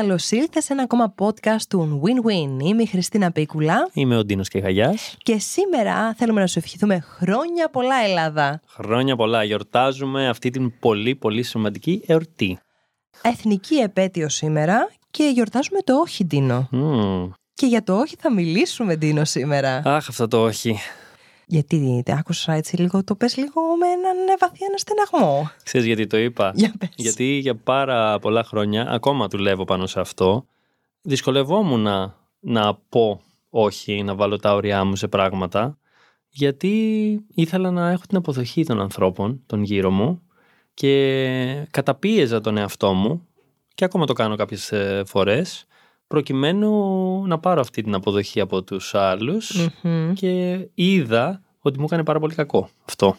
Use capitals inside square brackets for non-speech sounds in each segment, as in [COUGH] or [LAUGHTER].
Καλώς ήλθες σε ένα ακόμα podcast του Win-Win. Είμαι η Χριστίνα Πίκουλα. Είμαι ο Ντίνος Κεγαγιά. Και σήμερα θέλουμε να σου ευχηθούμε χρόνια πολλά, Ελλάδα. Χρόνια πολλά. Γιορτάζουμε αυτή την πολύ πολύ σημαντική εορτή. Εθνική επέτειο σήμερα και γιορτάζουμε το όχι, Ντίνο. Mm. Και για το όχι θα μιλήσουμε, Ντίνο, σήμερα. Αχ, αυτό το όχι. Γιατί τε άκουσα έτσι λίγο, το πες λίγο με έναν βαθύ ένα στεναγμό. Ξέρεις γιατί το είπα; Για πες. Γιατί για πάρα πολλά χρόνια, ακόμα δουλεύω πάνω σε αυτό, δυσκολευόμουν να, να πω όχι, να βάλω τα όρια μου σε πράγματα, γιατί ήθελα να έχω την αποδοχή των ανθρώπων, των γύρω μου και καταπίεζα τον εαυτό μου και ακόμα το κάνω κάποιες ε, φορές προκειμένου να πάρω αυτή την αποδοχή από τους άλλους Μμμ. και είδα ότι μου έκανε πάρα πολύ κακό αυτό.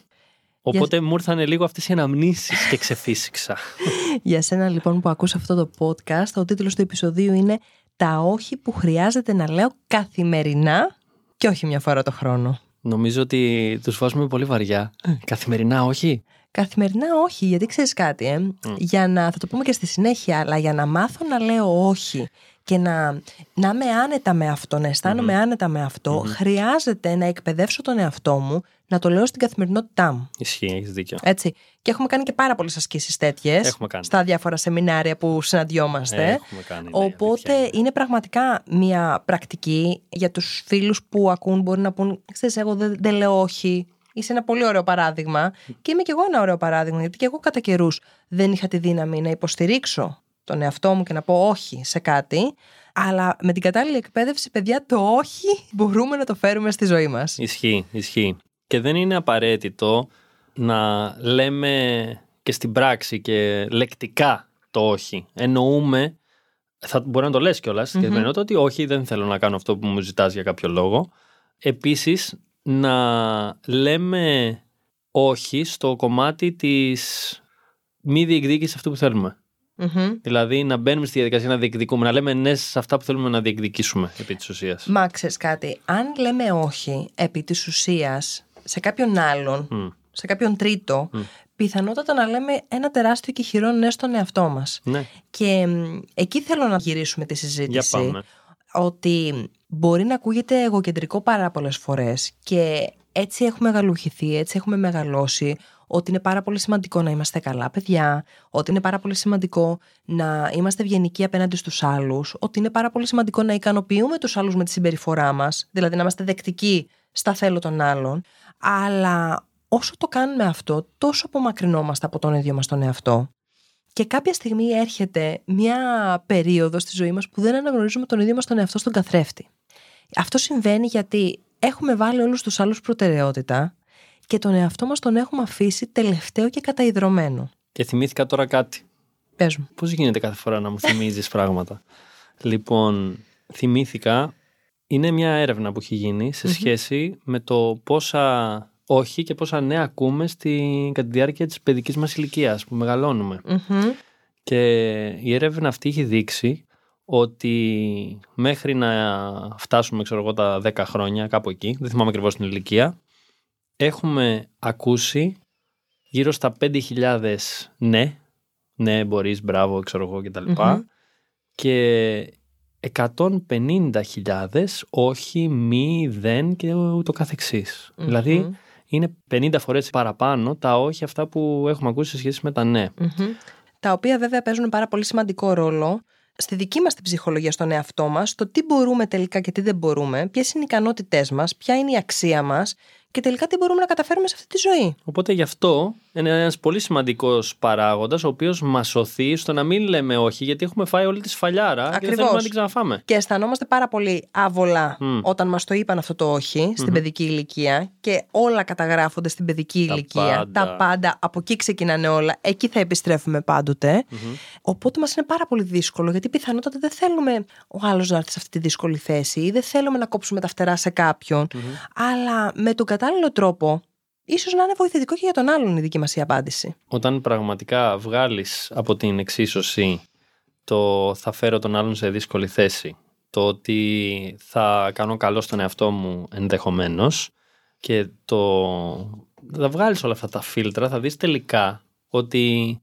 Οπότε μου ήρθαν λίγο αυτές οι αναμνήσεις και ξεφύσηξα. [LAUGHS] Για σένα λοιπόν που ακούς αυτό το podcast, ο τίτλος του επεισοδίου είναι «Τα όχι που χρειάζεται να λέω καθημερινά και όχι μια φορά το χρόνο». Νομίζω ότι τους βάζουμε πολύ βαριά. Καθημερινά όχι; Καθημερινά όχι, γιατί ξέρεις κάτι, ε; για να, θα το πούμε και στη συνέχεια, αλλά για να μάθω να λέω όχι και να, να είμαι άνετα με αυτό, να αισθάνομαι άνετα με αυτό, χρειάζεται να εκπαιδεύσω τον εαυτό μου να το λέω στην καθημερινότητά μου. Ισχύει, έχεις δίκιο. Έτσι. Και έχουμε κάνει και πάρα πολλές ασκήσεις τέτοιες Έχουμε κάνει. στα διάφορα σεμινάρια που συναντιόμαστε. Έχουμε κάνει, ναι, Οπότε αλήθεια είναι. είναι πραγματικά μια πρακτική για τους φίλους που ακούν. Μπορεί να πούν, ξέρεις, εγώ δεν, δεν λέω όχι. Είσαι ένα πολύ ωραίο παράδειγμα. Και είμαι κι εγώ ένα ωραίο παράδειγμα. Γιατί και εγώ κατά καιρούς δεν είχα τη δύναμη να υποστηρίξω τον εαυτό μου και να πω όχι σε κάτι. Αλλά με την κατάλληλη εκπαίδευση, παιδιά, το όχι μπορούμε να το φέρουμε στη ζωή μας. Ισχύει, ισχύει. Και δεν είναι απαραίτητο να λέμε και στην πράξη και λεκτικά το όχι. Εννοούμε, θα, μπορεί να το λες κιόλας, mm-hmm. και εννοώ το ότι όχι δεν θέλω να κάνω αυτό που μου ζητάς για κάποιο λόγο. Επίσης, να λέμε όχι στο κομμάτι της μη διεκδίκησης αυτού που θέλουμε. Δηλαδή να μπαίνουμε στη διαδικασία να διεκδικούμε, να λέμε ναι σε αυτά που θέλουμε να διεκδικήσουμε επί της ουσίας. Μα ξέρεις κάτι, αν λέμε όχι επί της ουσίας σε κάποιον άλλον, Μμ. σε κάποιον τρίτο, πιθανότατα να λέμε ένα τεράστιο και χειρό ναι στον εαυτό μας. Ναι, Και μ, εκεί θέλω να γυρίσουμε τη για συζήτηση. πάμε. Ότι μπορεί να ακούγεται εγωκεντρικό πάρα πολλές φορές και έτσι έχουμε γαλουχηθεί, έτσι έχουμε μεγαλώσει ότι είναι πάρα πολύ σημαντικό να είμαστε καλά παιδιά, ότι είναι πάρα πολύ σημαντικό να είμαστε ευγενικοί απέναντι στους άλλους, ότι είναι πάρα πολύ σημαντικό να ικανοποιούμε τους άλλους με τη συμπεριφορά μας, δηλαδή να είμαστε δεκτικοί στα θέλω των άλλων, αλλά όσο το κάνουμε αυτό, τόσο απομακρυνόμαστε από τον ίδιο μας τον εαυτό. Και κάποια στιγμή έρχεται μια περίοδος στη ζωή μας που δεν αναγνωρίζουμε τον ίδιο μας τον εαυτό στον καθρέφτη. Αυτό συμβαίνει γιατί έχουμε βάλει όλους τους άλλους προτεραιότητα και τον εαυτό μας τον έχουμε αφήσει τελευταίο και καταϊδρωμένο. Και θυμήθηκα τώρα κάτι. Πες μου. Πώς γίνεται κάθε φορά να μου θυμίζεις πράγματα; Λοιπόν, θυμήθηκα, είναι μια έρευνα που έχει γίνει σε σχέση με το πόσα όχι και πόσα ναι ακούμε στη, κατά τη διάρκεια της παιδικής μας ηλικίας που μεγαλώνουμε. Μμμ. Και η έρευνα αυτή έχει δείξει ότι μέχρι να φτάσουμε ξέρω εγώ τα 10 χρόνια κάπου εκεί, δεν θυμάμαι ακριβώς την ηλικία, έχουμε ακούσει γύρω στα 5.000 ναι, ναι μπορείς, μπράβο, ξέρω εγώ κτλ. Μμμ. Και 150.000 όχι, μη, δεν και ούτω καθεξής. Δηλαδή είναι 50 φορές παραπάνω τα όχι αυτά που έχουμε ακούσει σε σχέση με τα ναι. Μμμ. Τα οποία βέβαια παίζουν πάρα πολύ σημαντικό ρόλο στη δική μας την ψυχολογία στον εαυτό μας, το τι μπορούμε τελικά και τι δεν μπορούμε, ποιες είναι οι ικανότητές μας, ποια είναι η αξία μας και τελικά τι μπορούμε να καταφέρουμε σε αυτή τη ζωή. Οπότε γι' αυτό είναι ένας πολύ σημαντικός παράγοντας, ο οποίος μας σωθεί στο να μην λέμε όχι, γιατί έχουμε φάει όλη τη σφαλιάρα και δεν Ακριβώς. θέλουμε να την ξαναφάμε. Και αισθανόμαστε πάρα πολύ άβολα Μμ. όταν μας το είπαν αυτό το όχι στην παιδική ηλικία και όλα καταγράφονται στην παιδική Τα ηλικία. πάντα. Τα πάντα, από εκεί ξεκινάνε όλα, εκεί θα επιστρέφουμε πάντοτε. Οπότε μας είναι πάρα πολύ δύσκολο γιατί πιθανότατα δεν θέλουμε ο άλλος να έρθει σε αυτή τη δύσκολη θέση ή δεν θέλουμε να κόψουμε τα φτερά σε κάποιον. Αλλά με τον κατάλληλο τρόπο, ίσως να είναι βοηθητικό και για τον άλλον η δική μας η απάντηση. Όταν πραγματικά βγάλεις από την εξίσωση το θα φέρω τον άλλον σε δύσκολη θέση, το ότι θα κάνω καλό στον εαυτό μου ενδεχομένως και το θα βγάλεις όλα αυτά τα φίλτρα, θα δεις τελικά ότι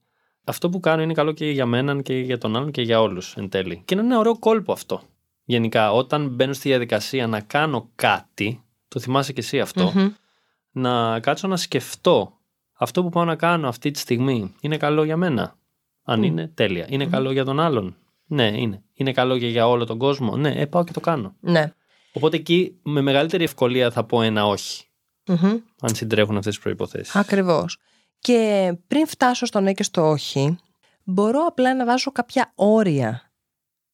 αυτό που κάνω είναι καλό και για μένα και για τον άλλον και για όλους εν τέλει. Και είναι ένα ωραίο κόλπο αυτό. Γενικά, όταν μπαίνω στη διαδικασία να κάνω κάτι, το θυμάσαι και εσύ αυτο να κάτσω να σκεφτώ αυτό που πάω να κάνω αυτή τη στιγμή είναι καλό για μένα. Αν είναι, τέλεια. Είναι καλό για τον άλλον. Ναι, είναι. Είναι καλό και για όλο τον κόσμο. Ναι, ε, πάω και το κάνω. Ναι. Οπότε εκεί με μεγαλύτερη ευκολία θα πω ένα όχι. Αν συντρέχουν αυτές τις προποθέσει. Ακριβώς. Και πριν φτάσω στο ναι και στο όχι, μπορώ απλά να βάζω κάποια όρια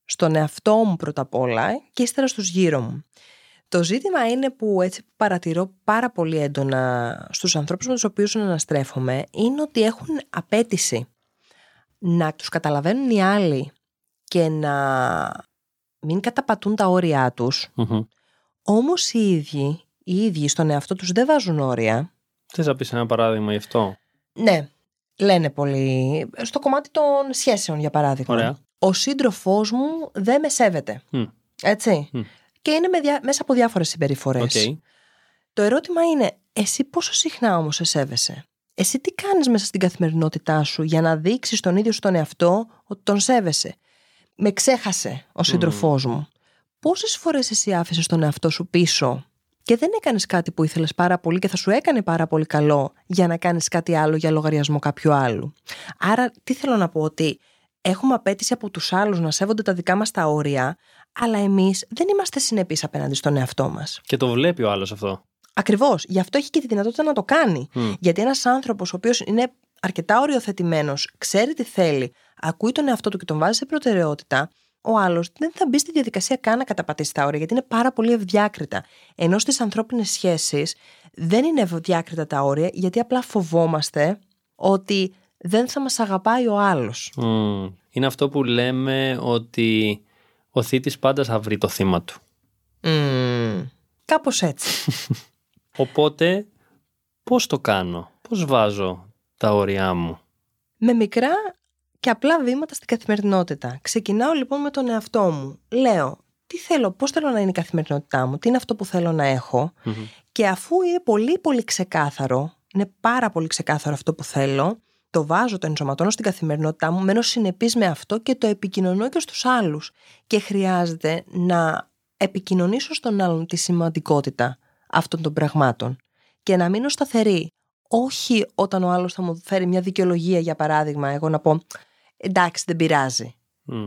στον εαυτό μου πρώτα απ' όλα και ύστερα στους γύρω μου. Το ζήτημα είναι που έτσι παρατηρώ πάρα πολύ έντονα στους ανθρώπους με τους οποίους αναστρέφομαι είναι ότι έχουν απέτηση να τους καταλαβαίνουν οι άλλοι και να μην καταπατούν τα όρια τους. mm Όμως οι ίδιοι, οι ίδιοι στον εαυτό τους δεν βάζουν όρια. Θες να πεις ένα παράδειγμα γι' αυτό; Ναι, λένε πολύ. Στο κομμάτι των σχέσεων για παράδειγμα. Ωραία. Ο σύντροφός μου δεν με σέβεται. Έτσι και είναι με δια... μέσα από διάφορες συμπεριφορές. Okay. Το ερώτημα είναι, εσύ πόσο συχνά όμως εσέβεσαι. Εσύ τι κάνεις μέσα στην καθημερινότητά σου για να δείξεις τον ίδιο στον εαυτό ότι τον σέβεσαι; Με ξέχασε ο σύντροφός μου. Πόσες φορές εσύ άφησες τον εαυτό σου πίσω και δεν έκανες κάτι που ήθελες πάρα πολύ και θα σου έκανε πάρα πολύ καλό για να κάνεις κάτι άλλο για λογαριασμό κάποιου άλλου; Άρα, τι θέλω να πω, ότι έχουμε απέτηση από τους άλλους να σέβονται τα δικά μας τα όρια, αλλά εμείς δεν είμαστε συνεπείς απέναντι στον εαυτό μας. Και το βλέπει ο άλλος αυτό. Ακριβώς. Γι' αυτό έχει και τη δυνατότητα να το κάνει. Γιατί ένας άνθρωπος ο οποίος είναι αρκετά οριοθετημένος, ξέρει τι θέλει, ακούει τον εαυτό του και τον βάζει σε προτεραιότητα, ο άλλος δεν θα μπει στη διαδικασία καν να καταπατήσει τα όρια, γιατί είναι πάρα πολύ ευδιάκριτα. Ενώ στις ανθρώπινες σχέσεις δεν είναι ευδιάκριτα τα όρια, γιατί απλά φοβόμαστε ότι δεν θα μας αγαπάει ο άλλος. Είναι αυτό που λέμε ότι ο θήτης πάντα θα βρει το θύμα του. Mm, κάπως έτσι. [LAUGHS] Οπότε, πώς το κάνω, πώς βάζω τα όρια μου; Με μικρά και απλά βήματα στην καθημερινότητα. Ξεκινάω λοιπόν με τον εαυτό μου. Λέω, τι θέλω, πώς θέλω να είναι η καθημερινότητά μου, τι είναι αυτό που θέλω να εχω Και αφού είναι πολύ πολύ ξεκάθαρο, είναι πάρα πολύ ξεκάθαρο αυτό που θέλω, το βάζω, το ενσωματώνω στην καθημερινότητά μου, μένω συνεπής με αυτό και το επικοινωνώ και στους άλλους. Και χρειάζεται να επικοινωνήσω στον άλλον τη σημαντικότητα αυτών των πραγμάτων και να μείνω σταθερή. Όχι όταν ο άλλος θα μου φέρει μια δικαιολογία, για παράδειγμα, εγώ να πω εντάξει, δεν πειράζει.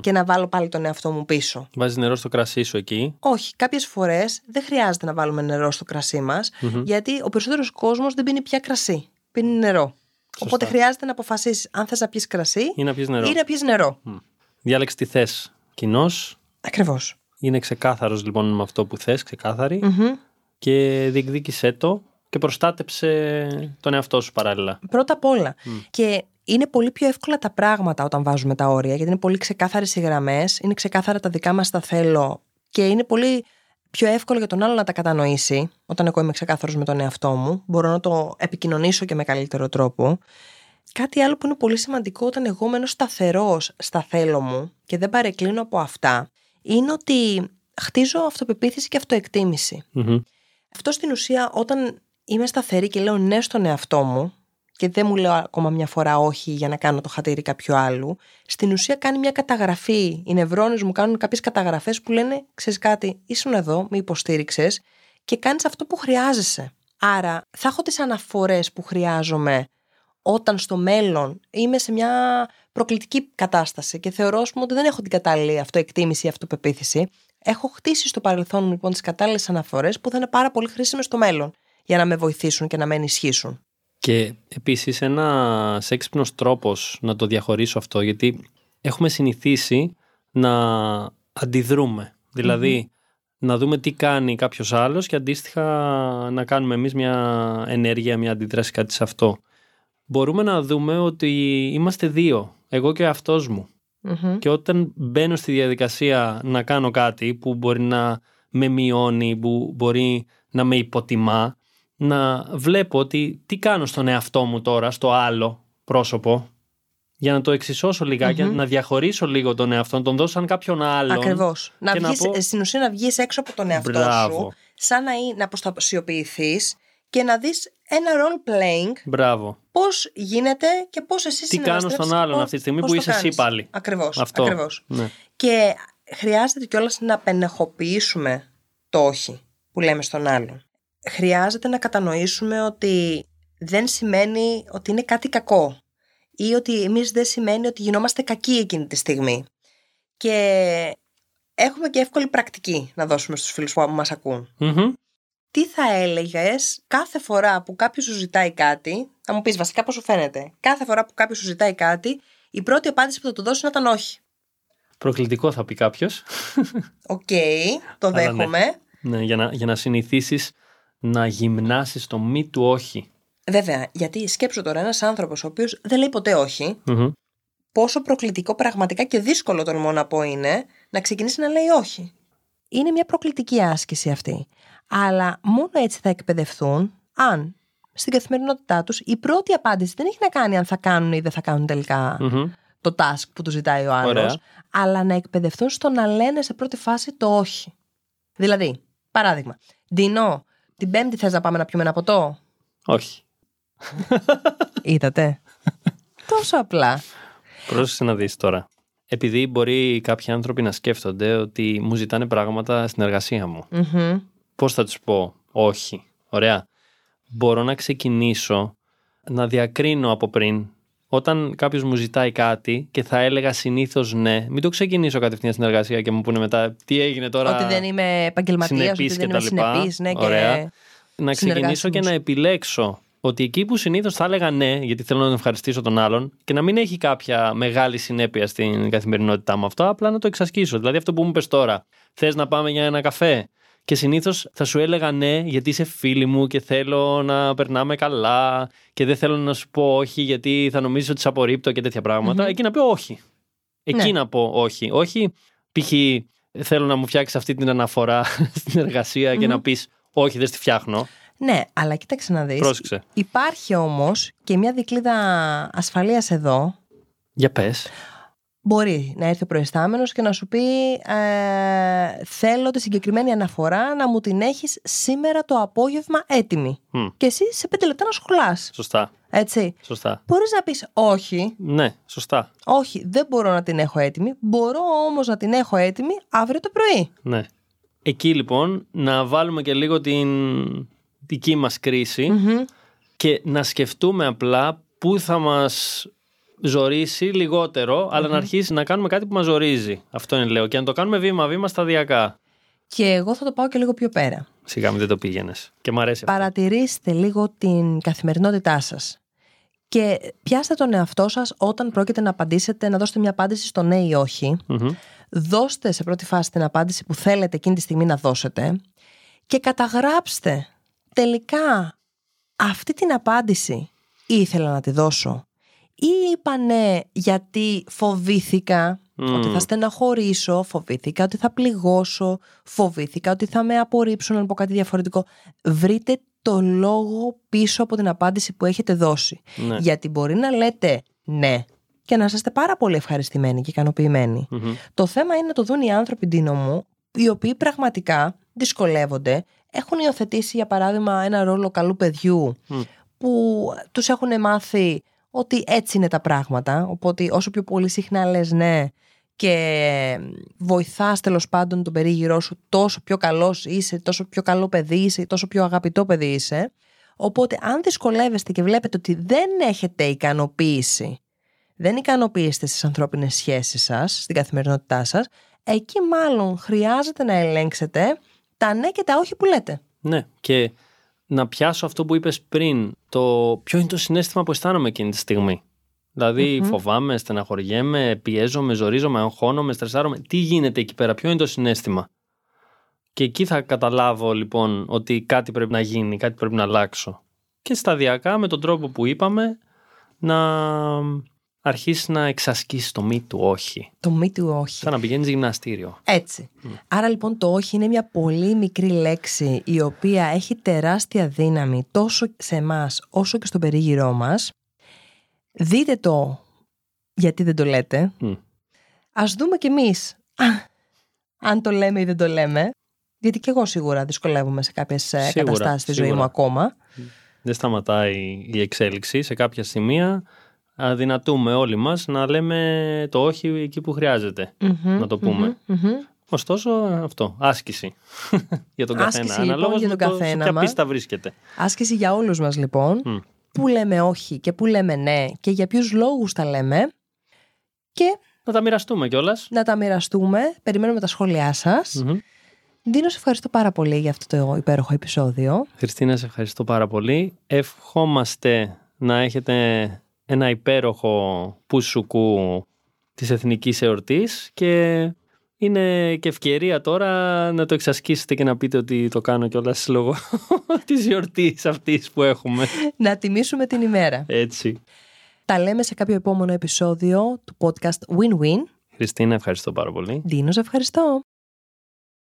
Και να βάλω πάλι τον εαυτό μου πίσω. Βάζεις νερό στο κρασί σου εκεί; Όχι. Κάποιες φορές δεν χρειάζεται να βάλουμε νερό στο κρασί μας, γιατί ο περισσότερος κόσμος δεν πίνει πια κρασί. Πίνει νερό. Οπότε χρειάζεται να αποφασίσεις αν θες να πιεις κρασί ή να πιεις νερό. Ή να πιεις νερό. Mm. Διάλεξε τι θες. Κοινό. Ακριβώς. Είναι ξεκάθαρος λοιπόν με αυτό που θες, ξεκάθαρη. Και διεκδίκησέ το και προστάτεψε τον εαυτό σου παράλληλα. Πρώτα απ' όλα. Και είναι πολύ πιο εύκολα τα πράγματα όταν βάζουμε τα όρια, γιατί είναι πολύ ξεκάθαρες οι γραμμές, είναι ξεκάθαρα τα δικά μας τα θέλω και είναι πολύ πιο εύκολο για τον άλλο να τα κατανοήσει, όταν εγώ είμαι ξεκάθαρος με τον εαυτό μου. Μπορώ να το επικοινωνήσω και με καλύτερο τρόπο. Κάτι άλλο που είναι πολύ σημαντικό όταν εγώ μένω σταθερός στα θέλω μου και δεν παρεκκλίνω από αυτά, είναι ότι χτίζω αυτοπεποίθηση και αυτοεκτίμηση. Αυτό στην ουσία όταν είμαι σταθερή και λέω ναι στον εαυτό μου, και δεν μου λέω ακόμα μια φορά όχι για να κάνω το χατήρι κάποιου άλλου, στην ουσία κάνει μια καταγραφή. Οι νευρώνες μου κάνουν κάποιες καταγραφές που λένε: Ξέρεις κάτι, ήσουν εδώ, με υποστήριξες και κάνεις αυτό που χρειάζεσαι. Άρα θα έχω τις αναφορές που χρειάζομαι όταν στο μέλλον είμαι σε μια προκλητική κατάσταση και θεωρώ ότι δεν έχω την κατάλληλη αυτοεκτίμηση ή αυτοπεποίθηση. Έχω χτίσει στο παρελθόν μου λοιπόν τις κατάλληλες αναφορές που θα είναι πάρα πολύ χρήσιμες στο μέλλον για να με βοηθήσουν και να με ενισχύσουν. Και επίσης ένας έξυπνος τρόπος να το διαχωρίσω αυτό, γιατί έχουμε συνηθίσει να αντιδρούμε. δηλαδη να δούμε τι κάνει κάποιος άλλος και αντίστοιχα να κάνουμε εμείς μια ενέργεια, μια αντίδραση κάτι σε αυτό. Μπορούμε να δούμε ότι είμαστε δύο, εγώ και αυτός μου. Και όταν μπαίνω στη διαδικασία να κάνω κάτι που μπορεί να με μειώνει, που μπορεί να με υποτιμά, να βλέπω ότι τι κάνω στον εαυτό μου τώρα, στο άλλο πρόσωπο, για να το εξισώσω να διαχωρίσω λίγο τον εαυτό, να τον δώσω σαν κάποιον άλλον. Ακριβώς. Να βγεις, πω... στην ουσία να βγεις έξω από τον εαυτό σου, σαν να, να αποστασιοποιηθείς και να δεις ένα role playing. Μπράβο. πώς γίνεται και πώς εσύ Τι κάνουν στον άλλον αυτή τη στιγμή που είσαι εσύ πάλι. Ακριβώς. Αυτό. Ακριβώς. Ναι. Και χρειάζεται κιόλας να πενεχοποιήσουμε το όχι που λέμε στον άλλον. Χρειάζεται να κατανοήσουμε ότι δεν σημαίνει ότι είναι κάτι κακό ή ότι εμείς δεν σημαίνει ότι γινόμαστε κακοί εκείνη τη στιγμή. Και έχουμε και εύκολη πρακτική να δώσουμε στους φίλους που μας ακούν. Μμμ. Τι θα έλεγες κάθε φορά που κάποιος σου ζητάει κάτι, θα μου πεις βασικά πώς σου φαίνεται, κάθε φορά που κάποιος σου ζητάει κάτι, η πρώτη απάντηση που θα του δώσει να ήταν όχι. Προκλητικό θα πει κάποιος. Οκ, το Αλλά ναι. δέχομαι. ναι, για να, για να συνηθίσεις να γυμνάσεις το μη του όχι. Βέβαια, γιατί σκέψου τώρα ένας άνθρωπος ο οποίος δεν λέει ποτέ όχι, Μμμ. πόσο προκλητικό πραγματικά και δύσκολο τολμώ να πω είναι να ξεκινήσει να λέει όχι. Είναι μια προκλητική άσκηση αυτή. Αλλά μόνο έτσι θα εκπαιδευτούν αν στην καθημερινότητά τους η πρώτη απάντηση δεν έχει να κάνει αν θα κάνουν ή δεν θα κάνουν τελικά Μμμ. το task που τους ζητάει ο άλλος, Ωραία. αλλά να εκπαιδευτούν στο να λένε σε πρώτη φάση το όχι. Δηλαδή, παράδειγμα, Ντινό, την Πέμπτη θες να πάμε να πιούμε ένα ποτό; Όχι. Είδατε. [LAUGHS] Τόσο απλά. Πρόσεξε να δεις τώρα. Επειδή μπορεί κάποιοι άνθρωποι να σκέφτονται ότι μου ζητάνε πράγματα στην εργασία μου. Μμμ. Πώς θα τους πω; Όχι. Ωραία. Μπορώ να ξεκινήσω να διακρίνω από πριν όταν κάποιος μου ζητάει κάτι και θα έλεγα συνήθως ναι, μην το ξεκινήσω κατευθείαν στην εργασία και μου πούνε μετά τι έγινε τώρα. Ότι δεν είμαι επαγγελματίας, ότι συνεπής δεν και είμαι τα λοιπά. συνεπής, ναι, και Ωραία. να ξεκινήσω και συνεργάσιμος. να επιλέξω ότι εκεί που συνήθως θα έλεγα ναι, γιατί θέλω να ευχαριστήσω τον άλλον και να μην έχει κάποια μεγάλη συνέπεια στην καθημερινότητά μου αυτό, απλά να το εξασκήσω. Δηλαδή αυτό που μου πες τώρα, θες να πάμε για ένα καφέ; Και συνήθως θα σου έλεγα ναι, γιατί είσαι φίλη μου και θέλω να περνάμε καλά και δεν θέλω να σου πω όχι, γιατί θα νομίζεις ότι σε απορρίπτω και τέτοια πράγματα. Εκεί να πω όχι. Εκεί Ναι. να πω όχι. Όχι, π.χ. θέλω να μου φτιάξεις αυτή την αναφορά [LAUGHS] στην εργασία και να πεις όχι, δεν στη φτιάχνω. Ναι, αλλά κοίταξε να δεις. Πρόσεξε. Υπάρχει όμως και μια δικλίδα ασφαλείας εδώ. Για πες. Μπορεί να έρθει ο προϊστάμενος και να σου πει ε, θέλω τη συγκεκριμένη αναφορά να μου την έχεις σήμερα το απόγευμα έτοιμη. Μμ. Και εσύ σε πέντε λεπτά να σχολάς. Σωστά. Έτσι. Σωστά. Μπορείς να πεις όχι, Ναι, σωστά. όχι δεν μπορώ να την έχω έτοιμη, μπορώ όμως να την έχω έτοιμη αύριο το πρωί. Ναι. Εκεί λοιπόν να βάλουμε και λίγο την δική μας κρίση Μμμ. και να σκεφτούμε απλά πού θα μας ζορίσει λιγότερο, αλλά να αρχίσει να κάνουμε κάτι που μας ζορίζει. Αυτό είναι λέω. Και να το κάνουμε βήμα-βήμα σταδιακά. Και εγώ θα το πάω και λίγο πιο πέρα. Σιγά μην δεν το πήγαινες. Και μ' αρέσει αυτό. Παρατηρήστε λίγο την καθημερινότητά σας. Και πιάστε τον εαυτό σας όταν πρόκειται να απαντήσετε, να δώσετε μια απάντηση στο ναι ή όχι. Μμμ. Δώστε σε πρώτη φάση την απάντηση που θέλετε εκείνη τη στιγμή να δώσετε και καταγράψτε τελικά αυτή την απάντηση ήθελα να τη δώσω ή είπα ναι γιατί φοβήθηκα Μμμ. ότι θα στεναχωρήσω, φοβήθηκα ότι θα πληγώσω, φοβήθηκα ότι θα με απορρίψουν αν πω κάτι διαφορετικό. Βρείτε το λόγο πίσω από την απάντηση που έχετε δώσει. Ναι. Γιατί μπορεί να λέτε ναι και να είστε πάρα πολύ ευχαριστημένοι και ικανοποιημένοι. Μμμ. Το θέμα είναι να το δουν οι άνθρωποι, Ντίνο μου, οι οποίοι πραγματικά δυσκολεύονται, έχουν υιοθετήσει, για παράδειγμα, ένα ρόλο καλού παιδιού Μμ. που τους έχουν μάθει ότι έτσι είναι τα πράγματα. Οπότε όσο πιο πολύ συχνά λες ναι και βοηθάς τέλος πάντων τον περίγυρό σου, τόσο πιο καλός είσαι, τόσο πιο καλό παιδί είσαι, τόσο πιο αγαπητό παιδί είσαι. Οπότε αν δυσκολεύεστε και βλέπετε ότι δεν έχετε ικανοποίηση, δεν ικανοποιήσετε στις ανθρώπινες σχέσεις σας, στην καθημερινότητά σας, εκεί μάλλον χρειάζεται να ελέγξετε τα ναι και τα όχι που λέτε. Ναι, και να πιάσω αυτό που είπες πριν, το ποιο είναι το συνέστημα που αισθάνομαι εκείνη τη στιγμή. Δηλαδή, φοβάμαι, στεναχωριέμαι, πιέζομαι, ζορίζομαι, αγχώνομαι, στρεσάρομαι. Τι γίνεται εκεί πέρα, ποιο είναι το συνέστημα; Και εκεί θα καταλάβω λοιπόν ότι κάτι πρέπει να γίνει, κάτι πρέπει να αλλάξω. Και σταδιακά με τον τρόπο που είπαμε να αρχίσει να εξασκήσεις το μη του όχι. Το μη του όχι. Σαν να πηγαίνεις γυμναστήριο. Έτσι. Άρα λοιπόν το όχι είναι μια πολύ μικρή λέξη η οποία έχει τεράστια δύναμη τόσο σε εμάς όσο και στον περίγυρό μας. Δείτε το γιατί δεν το λέτε. Μμ. Ας δούμε κι εμείς α, αν το λέμε ή δεν το λέμε. Γιατί και εγώ σίγουρα δυσκολεύομαι σε κάποιες ε, Σίγουρα, καταστάσεις στη ζωή σίγουρα. μου ακόμα. Δεν σταματάει η εξέλιξη. Σε κάποια σημεία αδυνατούμε όλοι μας να λέμε το όχι εκεί που χρειάζεται. Να το πούμε. Ωστόσο, αυτό. Άσκηση. [LAUGHS] για τον Άσκηση, καθένα. λοιπόν, Αναλόγως για με τον το σε καθένα ποια μας. πίστα βρίσκεται. Άσκηση για όλους μας λοιπόν. Μμ. Πού λέμε όχι και πού λέμε ναι και για ποιους λόγους τα λέμε. Και Να τα μοιραστούμε κιόλας. να τα μοιραστούμε. Περιμένουμε τα σχόλιά σας. Δίνω, σε ευχαριστώ πάρα πολύ για αυτό το υπέροχο επεισόδιο. Χριστίνα, σε ευχαριστώ πάρα πολύ. Ευχόμαστε να έχετε ένα υπέροχο πουσουκού της εθνικής εορτής και είναι και ευκαιρία τώρα να το εξασκήσετε και να πείτε ότι το κάνω κιόλας λόγω [LAUGHS] της γιορτής αυτής που έχουμε. να τιμήσουμε την ημέρα. Έτσι. Τα λέμε σε κάποιο επόμενο επεισόδιο του podcast Win-Win. Χριστίνα, ευχαριστώ πάρα πολύ. Δίνω, σε ευχαριστώ.